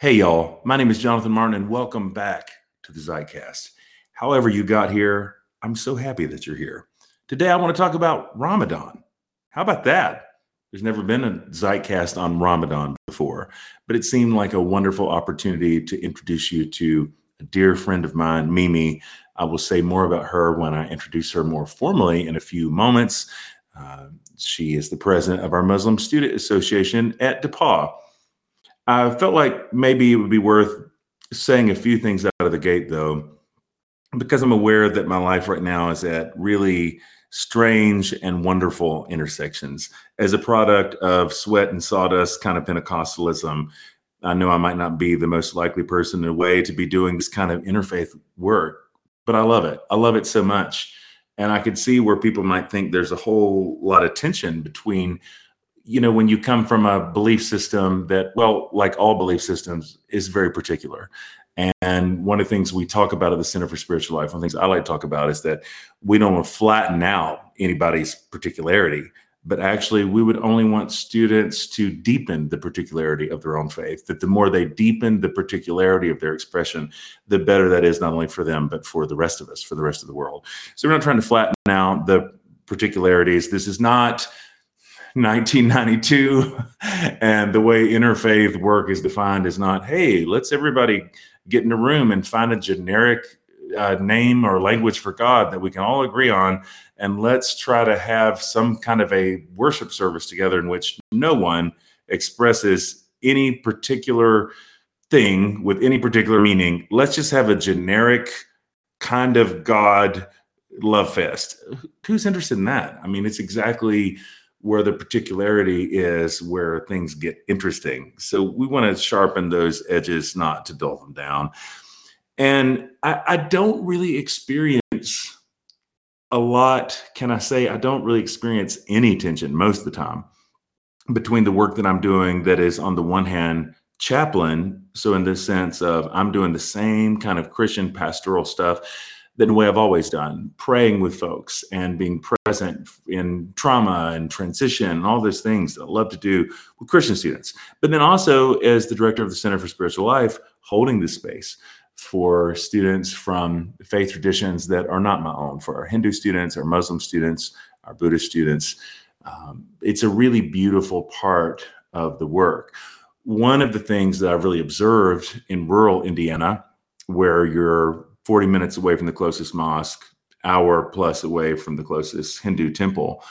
Hey, y'all. My name is Jonathan Martin, and welcome back to the Zeitcast. However, you got here, I'm so happy that you're here. Today, I want to talk about Ramadan. How about that? There's never been a Zeitcast on Ramadan before, but it seemed like a wonderful opportunity to introduce you to a dear friend of mine, Mimi. I will say more about her when I introduce her more formally in a few moments. Uh, she is the president of our Muslim Student Association at DePauw. I felt like maybe it would be worth saying a few things out of the gate, though, because I'm aware that my life right now is at really strange and wonderful intersections. As a product of sweat and sawdust kind of Pentecostalism, I know I might not be the most likely person in a way to be doing this kind of interfaith work, but I love it. I love it so much. And I could see where people might think there's a whole lot of tension between you know when you come from a belief system that well like all belief systems is very particular. And one of the things we talk about at the center for spiritual life one of the things i like to talk about is that we don't want to flatten out anybody's particularity but actually we would only want students to deepen the particularity of their own faith that the more they deepen the particularity of their expression the better that is not only for them but for the rest of us for the rest of the world. So we're not trying to flatten out the particularities. This is not 1992 and the way interfaith work is defined is not hey let's everybody get in a room and find a generic uh, name or language for god that we can all agree on and let's try to have some kind of a worship service together in which no one expresses any particular thing with any particular meaning. Let's just have a generic kind of god love fest. Who's interested in that? I mean it's exactly where the particularity is where things get interesting. So we want to sharpen those edges, not to dull them down. And I, I, don't really experience a lot, can I say, I don't really experience any tension most of the time between the work that I'm doing that is, on the one hand, chaplain. So, in the sense of I'm doing the same kind of Christian pastoral stuff than the way I've always done, praying with folks and being present in trauma and transition and all those things that I love to do with Christian students. But then also as the director of the Center for Spiritual Life, holding the space for students from faith traditions that are not my own, for our Hindu students, our Muslim students, our Buddhist students. Um, it's a really beautiful part of the work. One of the things that I've really observed in rural Indiana, where you're 40 minutes away from the closest mosque, hour plus away from the closest Hindu temple,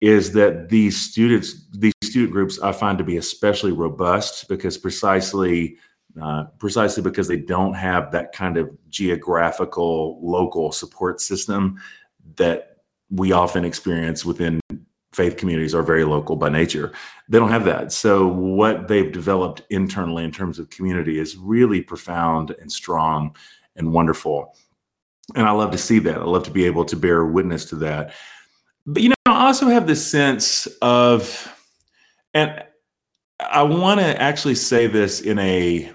is that these students, these student groups, I find to be especially robust because precisely, uh, precisely because they don't have that kind of geographical local support system that we often experience within faith communities are very local by nature. They don't have that. So what they've developed internally in terms of community is really profound and strong and wonderful. And I love to see that. I love to be able to bear witness to that. But you know, I also have this sense of, and I want to actually say this in a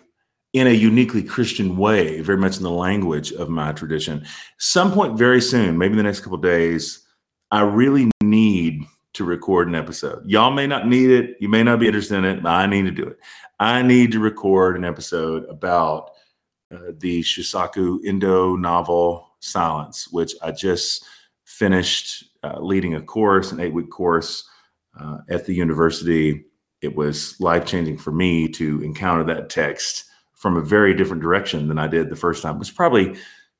in a uniquely Christian way, very much in the language of my tradition. Some point very soon, maybe the next couple days, I really need to record an episode. Y'all may not need it, you may not be interested in it, but I need to do it. I need to record an episode about uh, the Shusaku Endo novel Silence, which I just finished uh, leading a course, an eight week course uh, at the university. It was life changing for me to encounter that text from a very different direction than I did the first time. It was probably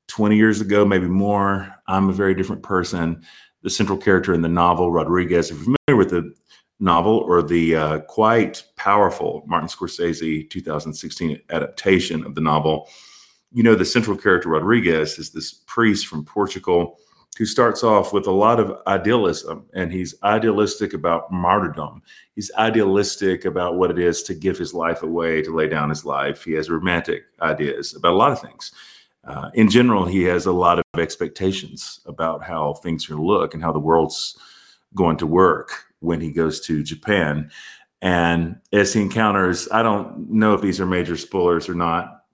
20 years ago, maybe more. I'm a very different person. The central character in the novel, Rodriguez, if you're familiar with the novel or the uh, quite powerful Martin Scorsese 2016 adaptation of the novel. You know, the central character Rodriguez is this priest from Portugal who starts off with a lot of idealism and he's idealistic about martyrdom. He's idealistic about what it is to give his life away, to lay down his life. He has romantic ideas about a lot of things. Uh, in general, he has a lot of expectations about how things are look and how the world's going to work when he goes to Japan. And as he encounters, I don't know if these are major spoilers or not.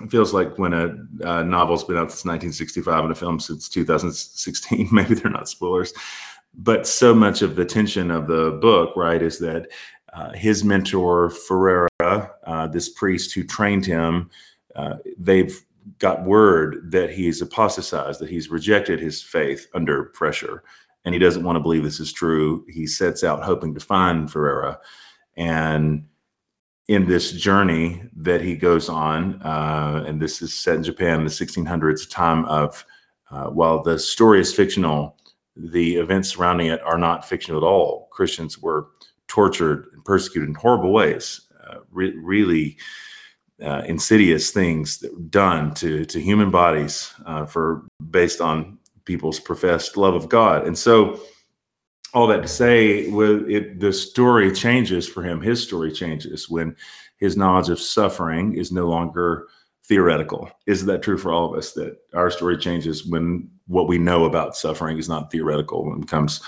It feels like when a, a novel's been out since 1965 and a film since 2016, maybe they're not spoilers. But so much of the tension of the book, right, is that uh, his mentor Ferreira, uh, this priest who trained him, uh, they've got word that he's apostatized, that he's rejected his faith under pressure, and he doesn't want to believe this is true. He sets out hoping to find Ferreira, and in this journey that he goes on, uh, and this is set in Japan in the 1600s, time of uh, while the story is fictional, the events surrounding it are not fictional at all. Christians were tortured and persecuted in horrible ways, uh, re- really uh, insidious things done to to human bodies uh, for based on people's professed love of God, and so all that to say, with it, the story changes for him. His story changes when his knowledge of suffering is no longer theoretical. Is that true for all of us? That our story changes when what we know about suffering is not theoretical, when it becomes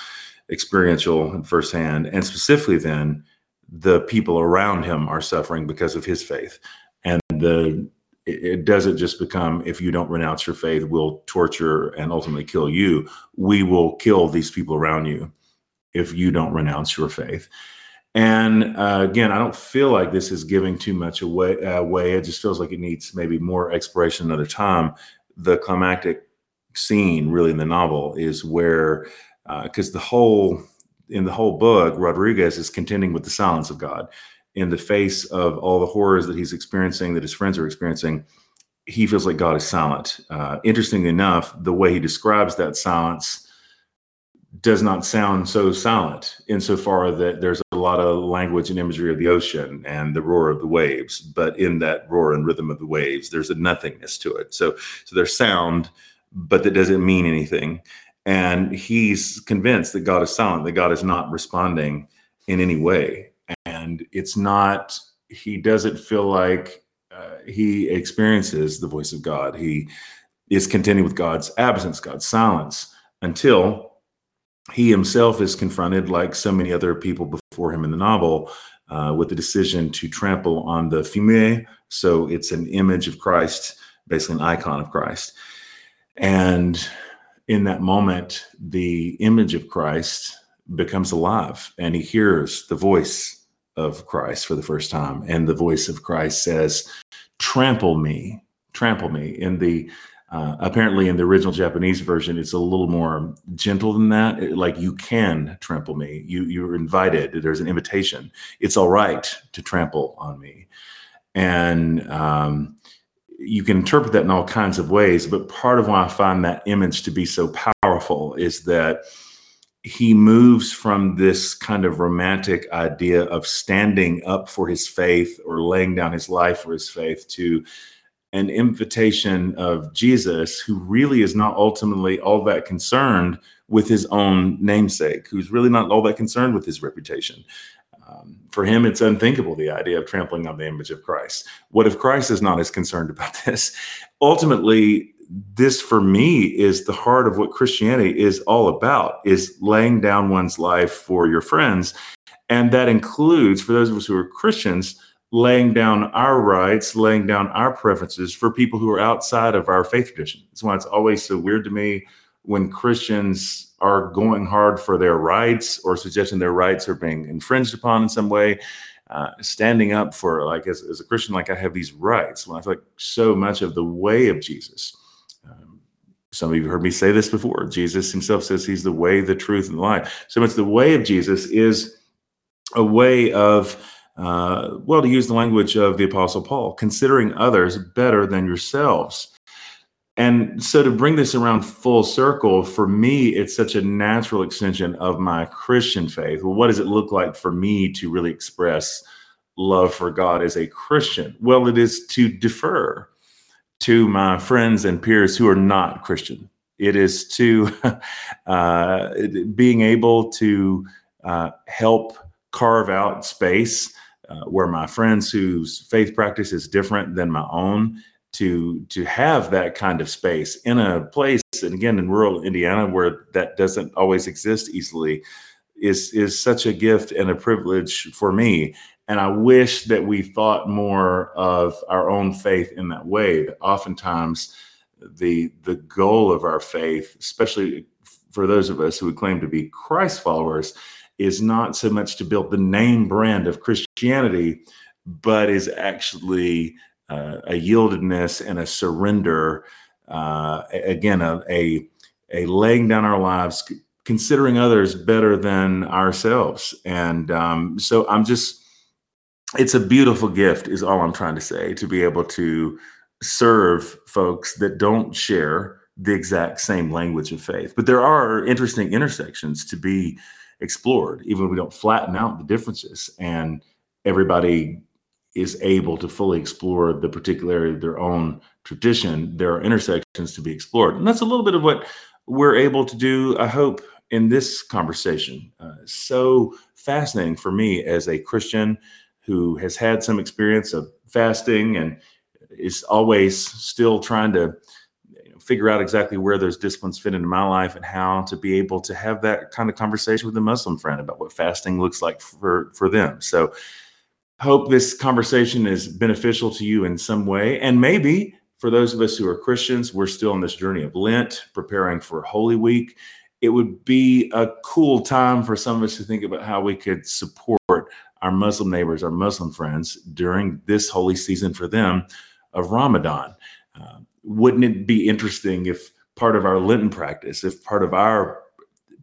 experiential and firsthand, and specifically then the people around him are suffering because of his faith, and the it doesn't just become if you don't renounce your faith, we'll torture and ultimately kill you. We will kill these people around you if you don't renounce your faith. And uh, again, I don't feel like this is giving too much away. Uh. It just feels like it needs maybe more exploration another time. The climactic scene, really, in the novel, is where because uh, the whole in the whole book, Rodriguez is contending with the silence of God in the face of all the horrors that he's experiencing, that his friends are experiencing. He feels like God is silent. Uh, interestingly enough, the way he describes that silence does not sound so silent insofar that there's a lot of language and imagery of the ocean and the roar of the waves but in that roar and rhythm of the waves there's a nothingness to it so so there's sound but that doesn't mean anything and he's convinced that god is silent that god is not responding in any way and it's not he doesn't feel like uh, he experiences the voice of god he is contending with god's absence god's silence until he himself is confronted, like so many other people before him in the novel, uh, with the decision to trample on the fumie. So it's an image of Christ, basically an icon of Christ. And in that moment, the image of Christ becomes alive and he hears the voice of Christ for the first time. And the voice of Christ says, Trample me, trample me. In the uh, apparently, in the original Japanese version, it's a little more gentle than that. It, like you can trample me. You you're invited. There's an invitation. It's all right to trample on me, and um, you can interpret that in all kinds of ways. But part of why I find that image to be so powerful is that he moves from this kind of romantic idea of standing up for his faith or laying down his life for his faith to an invitation of Jesus, who really is not ultimately all that concerned with his own namesake, who's really not all that concerned with his reputation. Um, for him, it's unthinkable the idea of trampling on the image of Christ. What if Christ is not as concerned about this? Ultimately, this for me is the heart of what Christianity is all about: is laying down one's life for your friends, and that includes for those of us who are Christians laying down our rights, laying down our preferences for people who are outside of our faith tradition. That's why it's always so weird to me when Christians are going hard for their rights or suggesting their rights are being infringed upon in some way. Uh, standing up for like as, as a Christian, like I have these rights. When I feel like so much of the way of Jesus. Some of you have heard me say this before. Jesus himself says he's the way, the truth, and the life. So much the way of Jesus is a way of uh, well, to use the language of the Apostle Paul, considering others better than yourselves. And so to bring this around full circle, for me, it's such a natural extension of my Christian faith. Well, what does it look like for me to really express love for God as a Christian? Well, it is to defer to my friends and peers who are not Christian. It is to uh, being able to uh, help carve out space uh, where my friends whose faith practice is different than my own to to have that kind of space in a place and again in rural indiana where that doesn't always exist easily is is such a gift and a privilege for me and i wish that we thought more of our own faith in that way that oftentimes the the goal of our faith especially for those of us who would claim to be christ followers is not so much to build the name brand of Christianity, but is actually uh, a yieldedness and a surrender. Uh, again, a, a, a laying down our lives, considering others better than ourselves. And um, so I'm just, it's a beautiful gift, is all I'm trying to say, to be able to serve folks that don't share the exact same language of faith. But there are interesting intersections to be explored, even if we don't flatten out the differences and everybody is able to fully explore the particularity of their own tradition, there are intersections to be explored. And that's a little bit of what we're able to do, I hope, in this conversation. Uh, so fascinating for me as a Christian who has had some experience of fasting and is always still trying to figure out exactly where those disciplines fit into my life and how to be able to have that kind of conversation with a Muslim friend about what fasting looks like for for them. So hope this conversation is beneficial to you in some way and maybe for those of us who are Christians, we're still on this journey of Lent, preparing for Holy Week. It would be a cool time for some of us to think about how we could support our Muslim neighbors, our Muslim friends during this holy season for them of Ramadan. Uh, wouldn't it be interesting if part of our Lenten practice, if part of our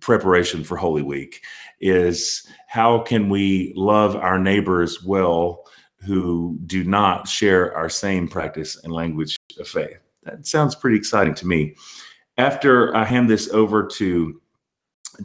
preparation for Holy Week is how can we love our neighbors well who do not share our same practice and language of faith? That sounds pretty exciting to me. After I hand this over to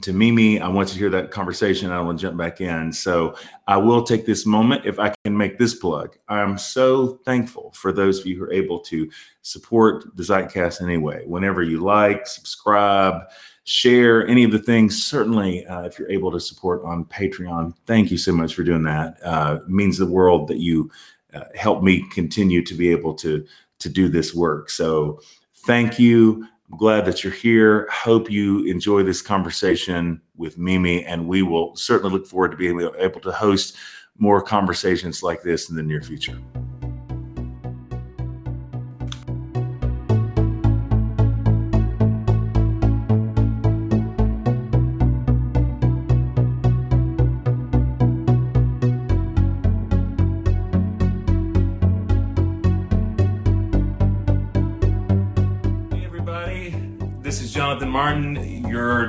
to Mimi. I want you to hear that conversation. I want to jump back in. So I will take this moment if I can make this plug. I'm so thankful for those of you who are able to support the Zeitcast anyway. Whenever you like, subscribe, share any of the things, certainly uh, if you're able to support on Patreon, thank you so much for doing that. Uh, means the world that you uh, help me continue to be able to to do this work. So thank you. I'm glad that you're here. Hope you enjoy this conversation with Mimi, and we will certainly look forward to being able to host more conversations like this in the near future.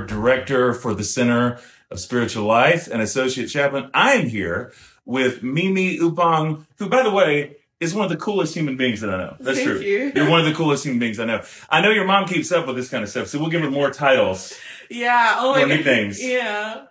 Director for the Center of Spiritual Life and associate chaplain. I'm here with Mimi Upong, who, by the way, is one of the coolest human beings that I know. That's Thank true. You. You're one of the coolest human beings I know. I know your mom keeps up with this kind of stuff, so we'll give her more titles. Yeah. Oh more nicknames. Yeah.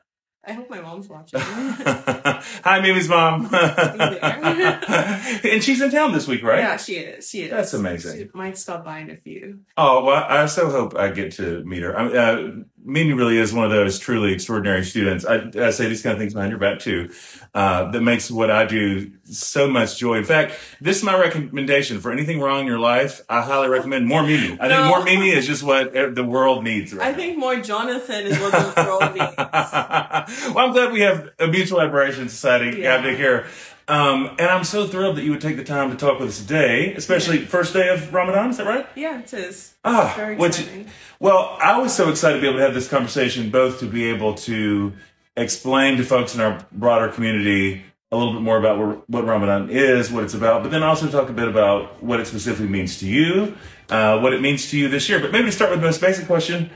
I hope my mom's watching. Hi, Mimi's mom. and she's in town this week, right? Yeah, she is. She is. That's amazing. She might stop by in a few. Oh, well, I so hope I get to meet her. I, uh, Mimi really is one of those truly extraordinary students. I, I say these kind of things behind your back too. Uh, that makes what I do so much joy. In fact, this is my recommendation for anything wrong in your life. I highly recommend more Mimi. I no. think more Mimi is just what the world needs. Right I think more Jonathan is what the world needs. well, I'm glad we have a mutual admiration society yeah. here. Um, and I'm so thrilled that you would take the time to talk with us today, especially yeah. first day of Ramadan. Is that right? Yeah, it is. Ah, very which, well, I was so excited to be able to have this conversation, both to be able to explain to folks in our broader community a little bit more about what Ramadan is, what it's about, but then also talk a bit about what it specifically means to you, uh, what it means to you this year. But maybe to start with the most basic question,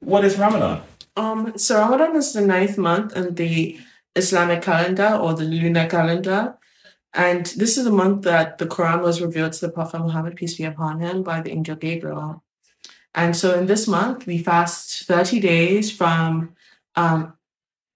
what is Ramadan? Um, so Ramadan is the ninth month and the Islamic calendar or the lunar calendar. And this is the month that the Quran was revealed to the Prophet Muhammad, peace be upon him, by the angel Gabriel. And so in this month, we fast 30 days from um,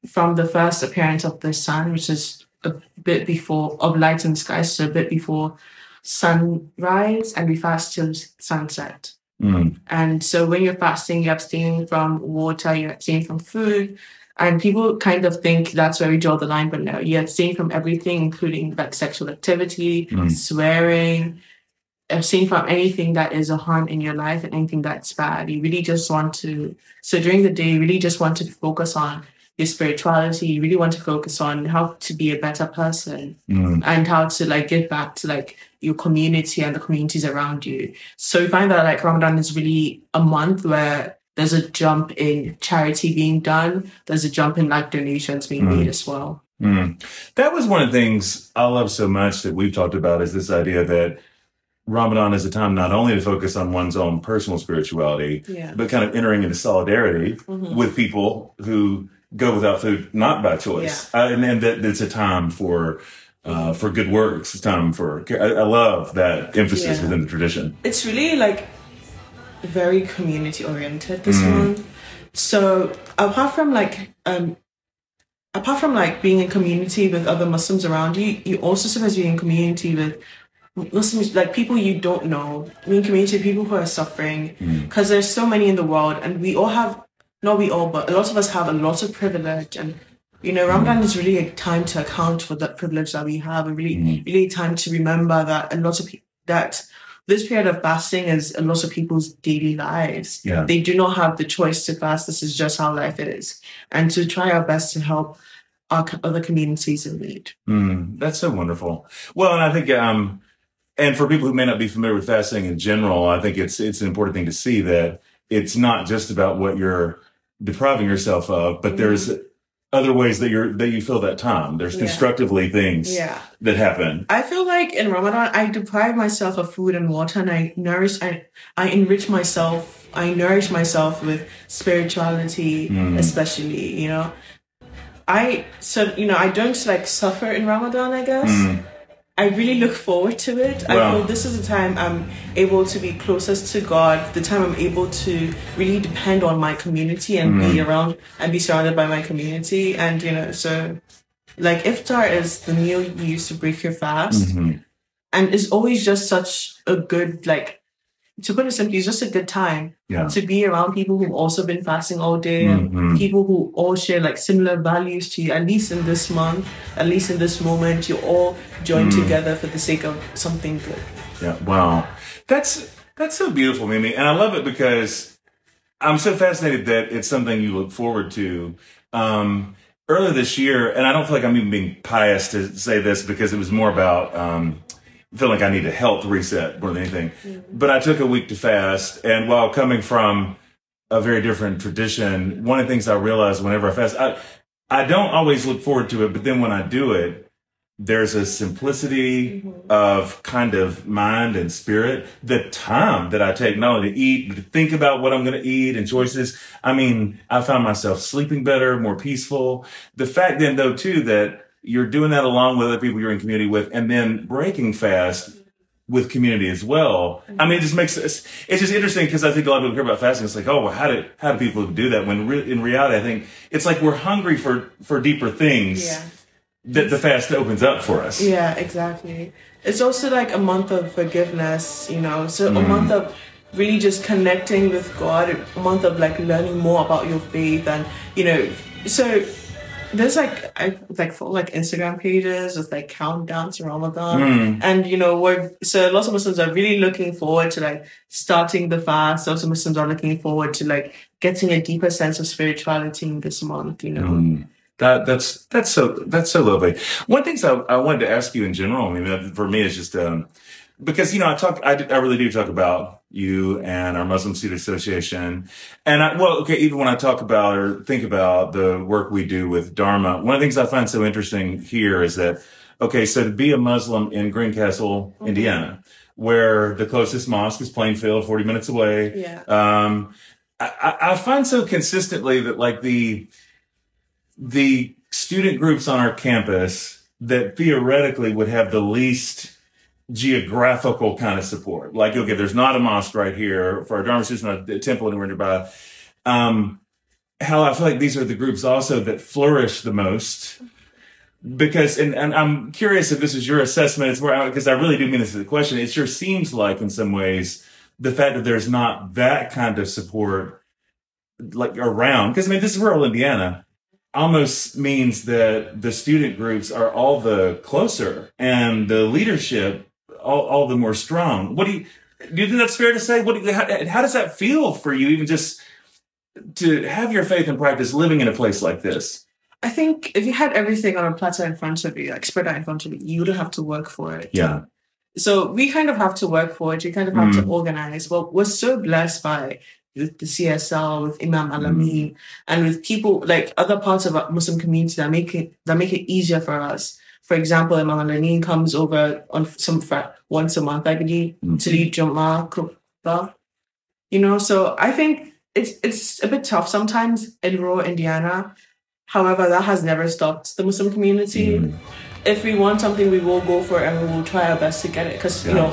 from the first appearance of the sun, which is a bit before of light in the sky, so a bit before sunrise, and we fast till sunset. Mm. And so when you're fasting, you're abstaining from water, you're abstaining from food. And people kind of think that's where we draw the line, but no, you're abstain from everything, including like sexual activity, mm. swearing, abstain from anything that is a harm in your life and anything that's bad. You really just want to, so during the day, you really just want to focus on your spirituality you really want to focus on how to be a better person mm. and how to like give back to like your community and the communities around you so we find that like ramadan is really a month where there's a jump in charity being done. There's a jump in like donations being Mm. made as well. Mm. That was one of the things I love so much that we've talked about is this idea that Ramadan is a time not only to focus on one's own personal spirituality, Yeah. but kind of entering into solidarity Mhm. with people who go without food not by choice, uh, and, and that it's a time for uh, for good works. It's time for. I, I love that emphasis Yeah. within the tradition. It's really like very community oriented this Mm. month. So apart from like um apart from like being in community with other Muslims around you, you also supposed to be in community with Muslims, like people you don't know, be in community with people who are suffering, Mm. because there's so many in the world, and we all have, not we all, but a lot of us have a lot of privilege, and you know, Ramadan is really a time to account for that privilege that we have, and really, Mm. really time to remember that a lot of people that this period of fasting is a lot of people's daily lives. Yeah. They do not have the choice to fast. This is just how life is, and to try our best to help our other communities in need. Mm, that's so wonderful. Well, and I think, um, and for people who may not be familiar with fasting in general, I think it's it's an important thing to see that it's not just about what you're depriving yourself of, but Mhm. there's other ways that you're that you fill that time. There's Yeah. constructively things Yeah. that happen. I feel like in Ramadan, I deprive myself of food and water, and I nourish, I, I enrich myself, I nourish myself with spirituality, Mm. especially, you know. I, so, you know, I don't like suffer in Ramadan, I guess. Mm, I really look forward to it. I Wow. feel this is the time I'm able to be closest to God, the time I'm able to really depend on my community and be Mm. around and be surrounded by my community. And, you know, so like iftar is the meal you use to break your fast mhm. and it's always just such a good like to put it simply it's just a good time Yeah. to be around people who've also been fasting all day and Mhm. people who all share like similar values to you at least in this month at least in this moment you all join Mm. together for the sake of something good Yeah. Wow. That's that's so beautiful, Mimi, and I love it because I'm so fascinated that it's something you look forward to. Um, earlier this year, and I don't feel like I'm even being pious to say this because it was more about um, feeling like I need a health reset more than anything. Mm-hmm. But I took a week to fast, and while coming from a very different tradition, one of the things I realized whenever I fast, I I don't always look forward to it, but then when I do it, there's a simplicity mm-hmm. of kind of mind and spirit. The time that I take not only to eat, but to think about what I'm going to eat and choices. I mean, I found myself sleeping better, more peaceful. The fact then, though, too, that you're doing that along with other people you're in community with, and then breaking fast with community as well. I mean, it just makes it's, it's just interesting because I think a lot of people hear about fasting. It's like, oh, well, how do how do people do that? When re- in reality, I think it's like we're hungry for for deeper things yeah that the fast opens up for us. yeah exactly it's also like a month of forgiveness you know so a Mm. month of really just connecting with god a month of like learning more about your faith and you know so there's like I like follow like Instagram pages with like countdowns to Ramadan, Mm. and you know we're so lots of Muslims are really looking forward to like starting the fast. Lots of Muslims are looking forward to like getting a deeper sense of spirituality in this month. You know, Mm. That that's that's so that's so lovely. One thing I, I wanted to ask you in general. I mean, for me, is just um, because you know I talk I, I really do talk about you and our Muslim Student Association, and I, well, okay, even when I talk about or think about the work we do with Dharma, one of the things I find so interesting here is that okay, so to be a Muslim in Greencastle, Mhm. Indiana, where the closest mosque is Plainfield, forty minutes away, yeah, um, I I find so consistently that like the the student groups on our campus that theoretically would have the least geographical kind of support. Like, okay, there's not a mosque right here for our Dharma students, not a temple anywhere nearby. Um, how I feel like these are the groups also that flourish the most. Because, and, and I'm curious if this is your assessment. It's where, because I really do mean this as a question. It sure seems like in some ways the fact that there's not that kind of support like around, because I mean, this is rural Indiana almost means that the student groups are all the closer and the leadership all, all the more strong. What do you, do you think that's fair to say? What do you, how, how does that feel for you, even just to have your faith and practice living in a place like this? I think if you had everything on a platter in front of you, like spread out in front of you, you wouldn't have to work for it. Yeah. So we kind of have to work for it. You kind of have Mm. to organize. Well, we're so blessed by with the CSL, with Imam Alamin, and with people like other parts of our Muslim community that make it that make it easier for us. For example, Imam comes over on some fr- once a month, I believe, to lead Jummah. You know, so I think it's it's a bit tough sometimes in rural Indiana. However, that has never stopped the Muslim community. Mm. If we want something, we will go for it and we will try our best to get it because you know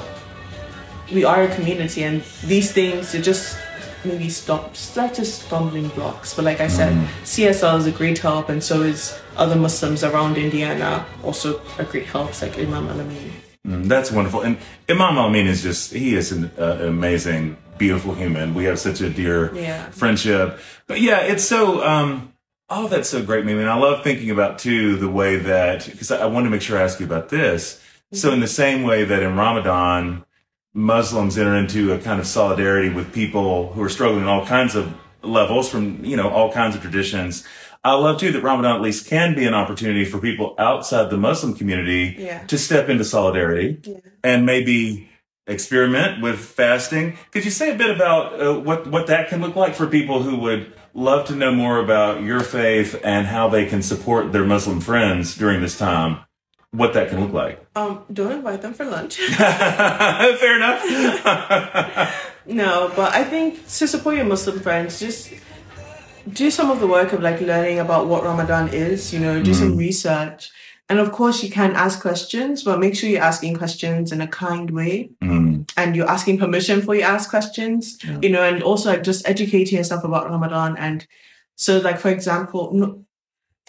we are a community and these things are just maybe stop like just stumbling blocks. But like I said, CSL is a great help and so is other Muslims around Indiana also a great help, like Imam Alamin. Mm, That's wonderful. And Imam Amin is just, he is an, uh, an amazing, beautiful human. We have such a dear Yeah. friendship. But yeah, it's so, um, oh, that's so great, Mimi. And I love thinking about too the way that, because I, I want to make sure I ask you about this. So in the same way that in Ramadan, Muslims enter into a kind of solidarity with people who are struggling in all kinds of levels from, you know, all kinds of traditions. I love too that Ramadan at least can be an opportunity for people outside the Muslim community Yeah. to step into solidarity Yeah. and maybe experiment with fasting. Could you say a bit about uh, what what that can look like for people who would love to know more about your faith and how they can support their Muslim friends during this time? What that can look like. Um, don't invite them for lunch. Fair enough. No, but I think to support your Muslim friends, just do some of the work of like learning about what Ramadan is, you know, do some research. And of course, you can ask questions, but make sure you're asking questions in a kind way Mm, and you're asking permission before you ask questions, you know, and also like just educating yourself about Ramadan. And so, like, for example,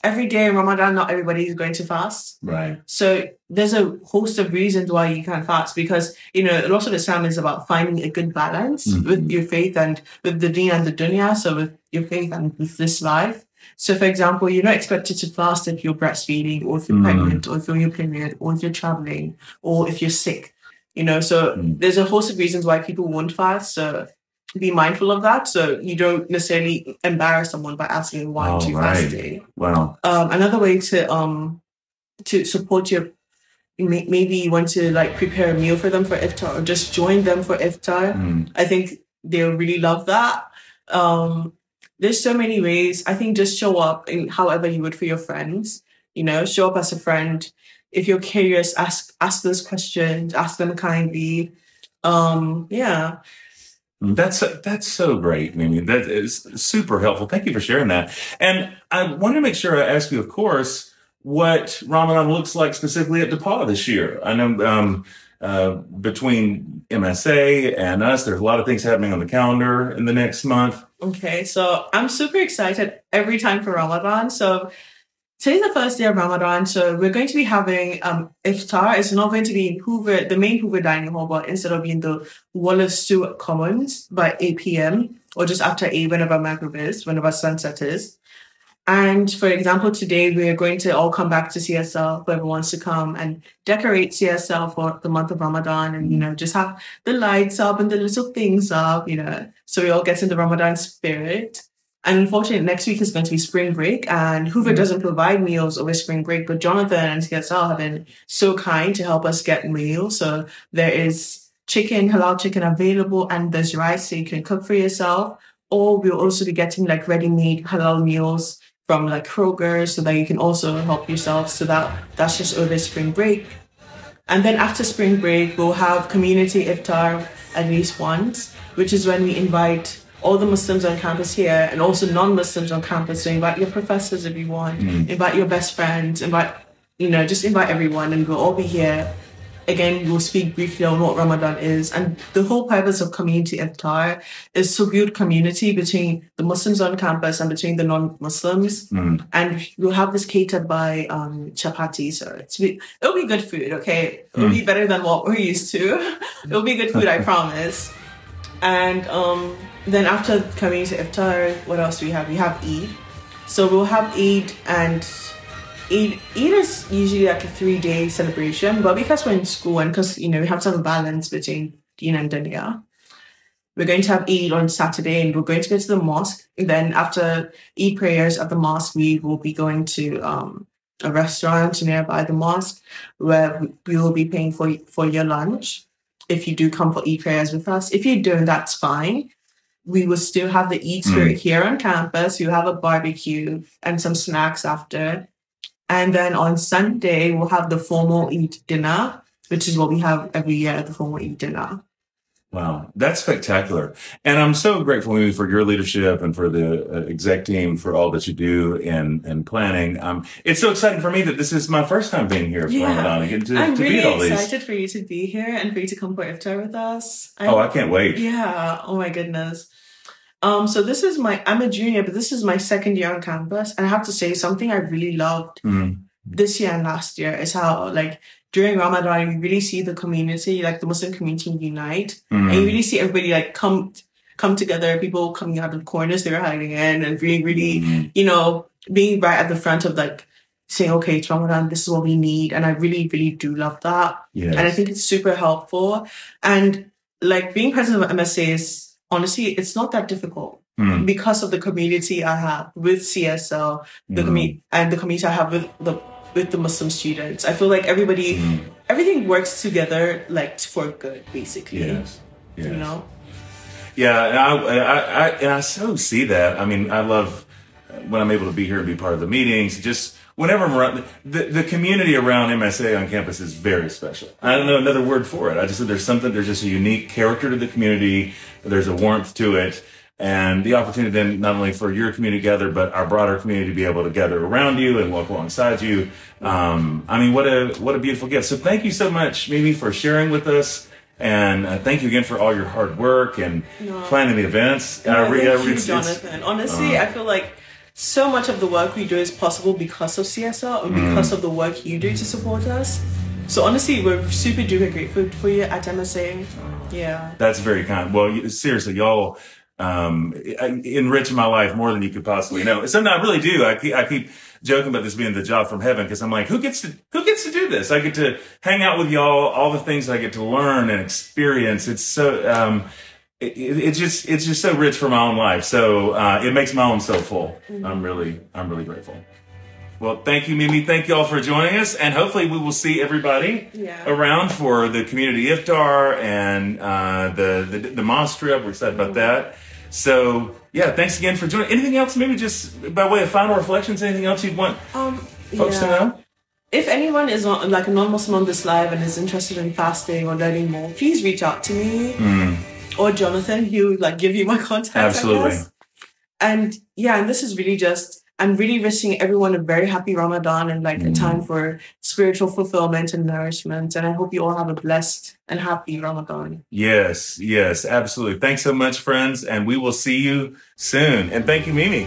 every day in Ramadan, not everybody is going to fast. right. So there's a host of reasons why you can't fast because you know a lot of Islam is about finding a good balance Mhm. with your faith and with the deen and the dunya. So with your faith and with this life. So for example, you're not expected to fast if you're breastfeeding or if you're Mhm. pregnant or if you're on your period or if you're traveling or if you're sick. You know, so Mm. there's a host of reasons why people won't fast. So be mindful of that. So you don't necessarily embarrass someone by asking why Oh, you right. fasting Wow. um, another way to um to support your maybe you want to like prepare a meal for them for iftar or just join them for iftar. Mm, i think they'll really love that. Um there's so many ways. I think just show up in however you would for your friends you know show up as a friend. If you're curious ask ask those questions ask them kindly. Um yeah That's that's so great, Mimi. That is super helpful. Thank you for sharing that. And I want to make sure I ask you, of course, what Ramadan looks like specifically at DePauw this year. I know um, uh, between MSA and us, there's a lot of things happening on the calendar in the next month. Okay, so I'm super excited every time for Ramadan. So today's the first day of Ramadan, so we're going to be having um iftar. It's not going to be in Hoover, the main Hoover dining hall, but instead of being the Wallace Stewart Commons by 8 p.m. or just after 8, whenever Maghrib is, whenever sunset is. And for example, today we are going to all come back to CSL, whoever wants to come and decorate CSL for the month of Ramadan and, you know, just have the lights up and the little things up, you know, so we all get in the Ramadan spirit. And unfortunately, next week is going to be spring break, and Hoover mm-hmm. doesn't provide meals over spring break, but Jonathan and CSL have been so kind to help us get meals. So there is chicken, halal chicken available, and there's rice so you can cook for yourself. Or we'll also be getting like ready-made halal meals from like Kroger so that you can also help yourself. So that that's just over spring break. And then after spring break, we'll have community iftar at least once, which is when we invite all the Muslims on campus here and also non-Muslims on campus. So invite your professors if you want, invite your best friends, invite, you know, just invite everyone and we'll all be here. Again, we'll speak briefly on what Ramadan is. And the whole purpose of community iftar is to build community between the Muslims on campus and between the non-Muslims. Mm. And we'll have this catered by um, Chapati. So it's be, it'll be good food, okay? It'll be better than what we're used to. it'll be good food, I promise. And um, then after coming to iftar, what else do we have? We have Eid. So we'll have Eid and Eid, Eid is usually like a three day celebration, but because we're in school and because you know we have to have a balance between Deen and Dunya, we're going to have Eid on Saturday and we're going to go to the mosque. And then after Eid prayers at the mosque, we will be going to um, a restaurant nearby the mosque where we will be paying for for your lunch if you do come for Eid prayers with us. If you don't, that's fine. We will still have the Eid mm. spirit here on campus. You have a barbecue and some snacks after. And then on Sunday, we'll have the formal Eid dinner, which is what we have every year, the formal Eid dinner. Wow, that's spectacular. And I'm so grateful Mimi, for your leadership and for the uh, exec team for all that you do in, in planning. Um, it's so exciting for me that this is my first time being here for Yeah. Ramadan and getting to, I'm to really be at all these. excited for you to be here and for you to come for iftar with us. I- Oh, I can't wait. Yeah. Oh my goodness. Um, so this is my I'm a junior, but this is my second year on campus. And I have to say something I really loved Mm, this year and last year is how like during Ramadan you really see the community, like the Muslim community unite. And you mm, really see everybody like come come together, people coming out of corners they were hiding in and being really, mm. you know, being right at the front of like saying, okay, it's Ramadan, this is what we need. And I really, really do love that. Yes. And I think it's super helpful. And like being president of MSA is honestly, it's not that difficult Mm, because of the community I have with CSL, the mm, community and the community I have with the with the Muslim students. I feel like everybody, mm. everything works together like for good, basically. Yes. Yes. You know. Yeah, and I, I, I, and I so see that. I mean, I love when I'm able to be here and be part of the meetings. Just whenever I'm around, the, the community around MSA on campus is very special. I don't know another word for it. I just said there's something. There's just a unique character to the community. There's a warmth to it. And the opportunity then not only for your community to gather, but our broader community to be able to gather around you and walk alongside you. Um, I mean, what a what a beautiful gift. So thank you so much, Mimi, for sharing with us. And uh, thank you again for all your hard work and No. planning the events. Yeah, I re- re- you, Jonathan. Honestly, I feel like so much of the work we do is possible because of CSR and because of the work you do to support us. So honestly, we're super duper grateful for you at MSA. Yeah. That's very kind. Well, seriously, y'all um, enrich my life more than you could possibly know. Sometimes I really do. I keep, I keep joking about this being the job from heaven because I'm like, who gets to who gets to do this? I get to hang out with y'all, all the things I get to learn and experience. It's so um, it, it- it's just it's just so rich for my own life. So uh, it makes my own so full. I'm really I'm really grateful. Well, thank you, Mimi. Thank you all for joining us, and hopefully we will see everybody Yeah. around for the community iftar and uh, the the the mosque trip. We're excited about that. So yeah, thanks again for joining. Anything else? Maybe just by way of final reflections. Anything else you'd want Um. folks to know? If anyone is on, like a non-Muslim on this live and is interested in fasting or learning more, please reach out to me or Jonathan. He would like give you my contact. Absolutely. And yeah, and this is really just I'm really wishing everyone a very happy Ramadan and like a mm. time for spiritual fulfillment and nourishment. And I hope you all have a blessed and happy Ramadan. Yes, yes, absolutely. Thanks so much, friends, and we will see you soon. And thank you, Mimi.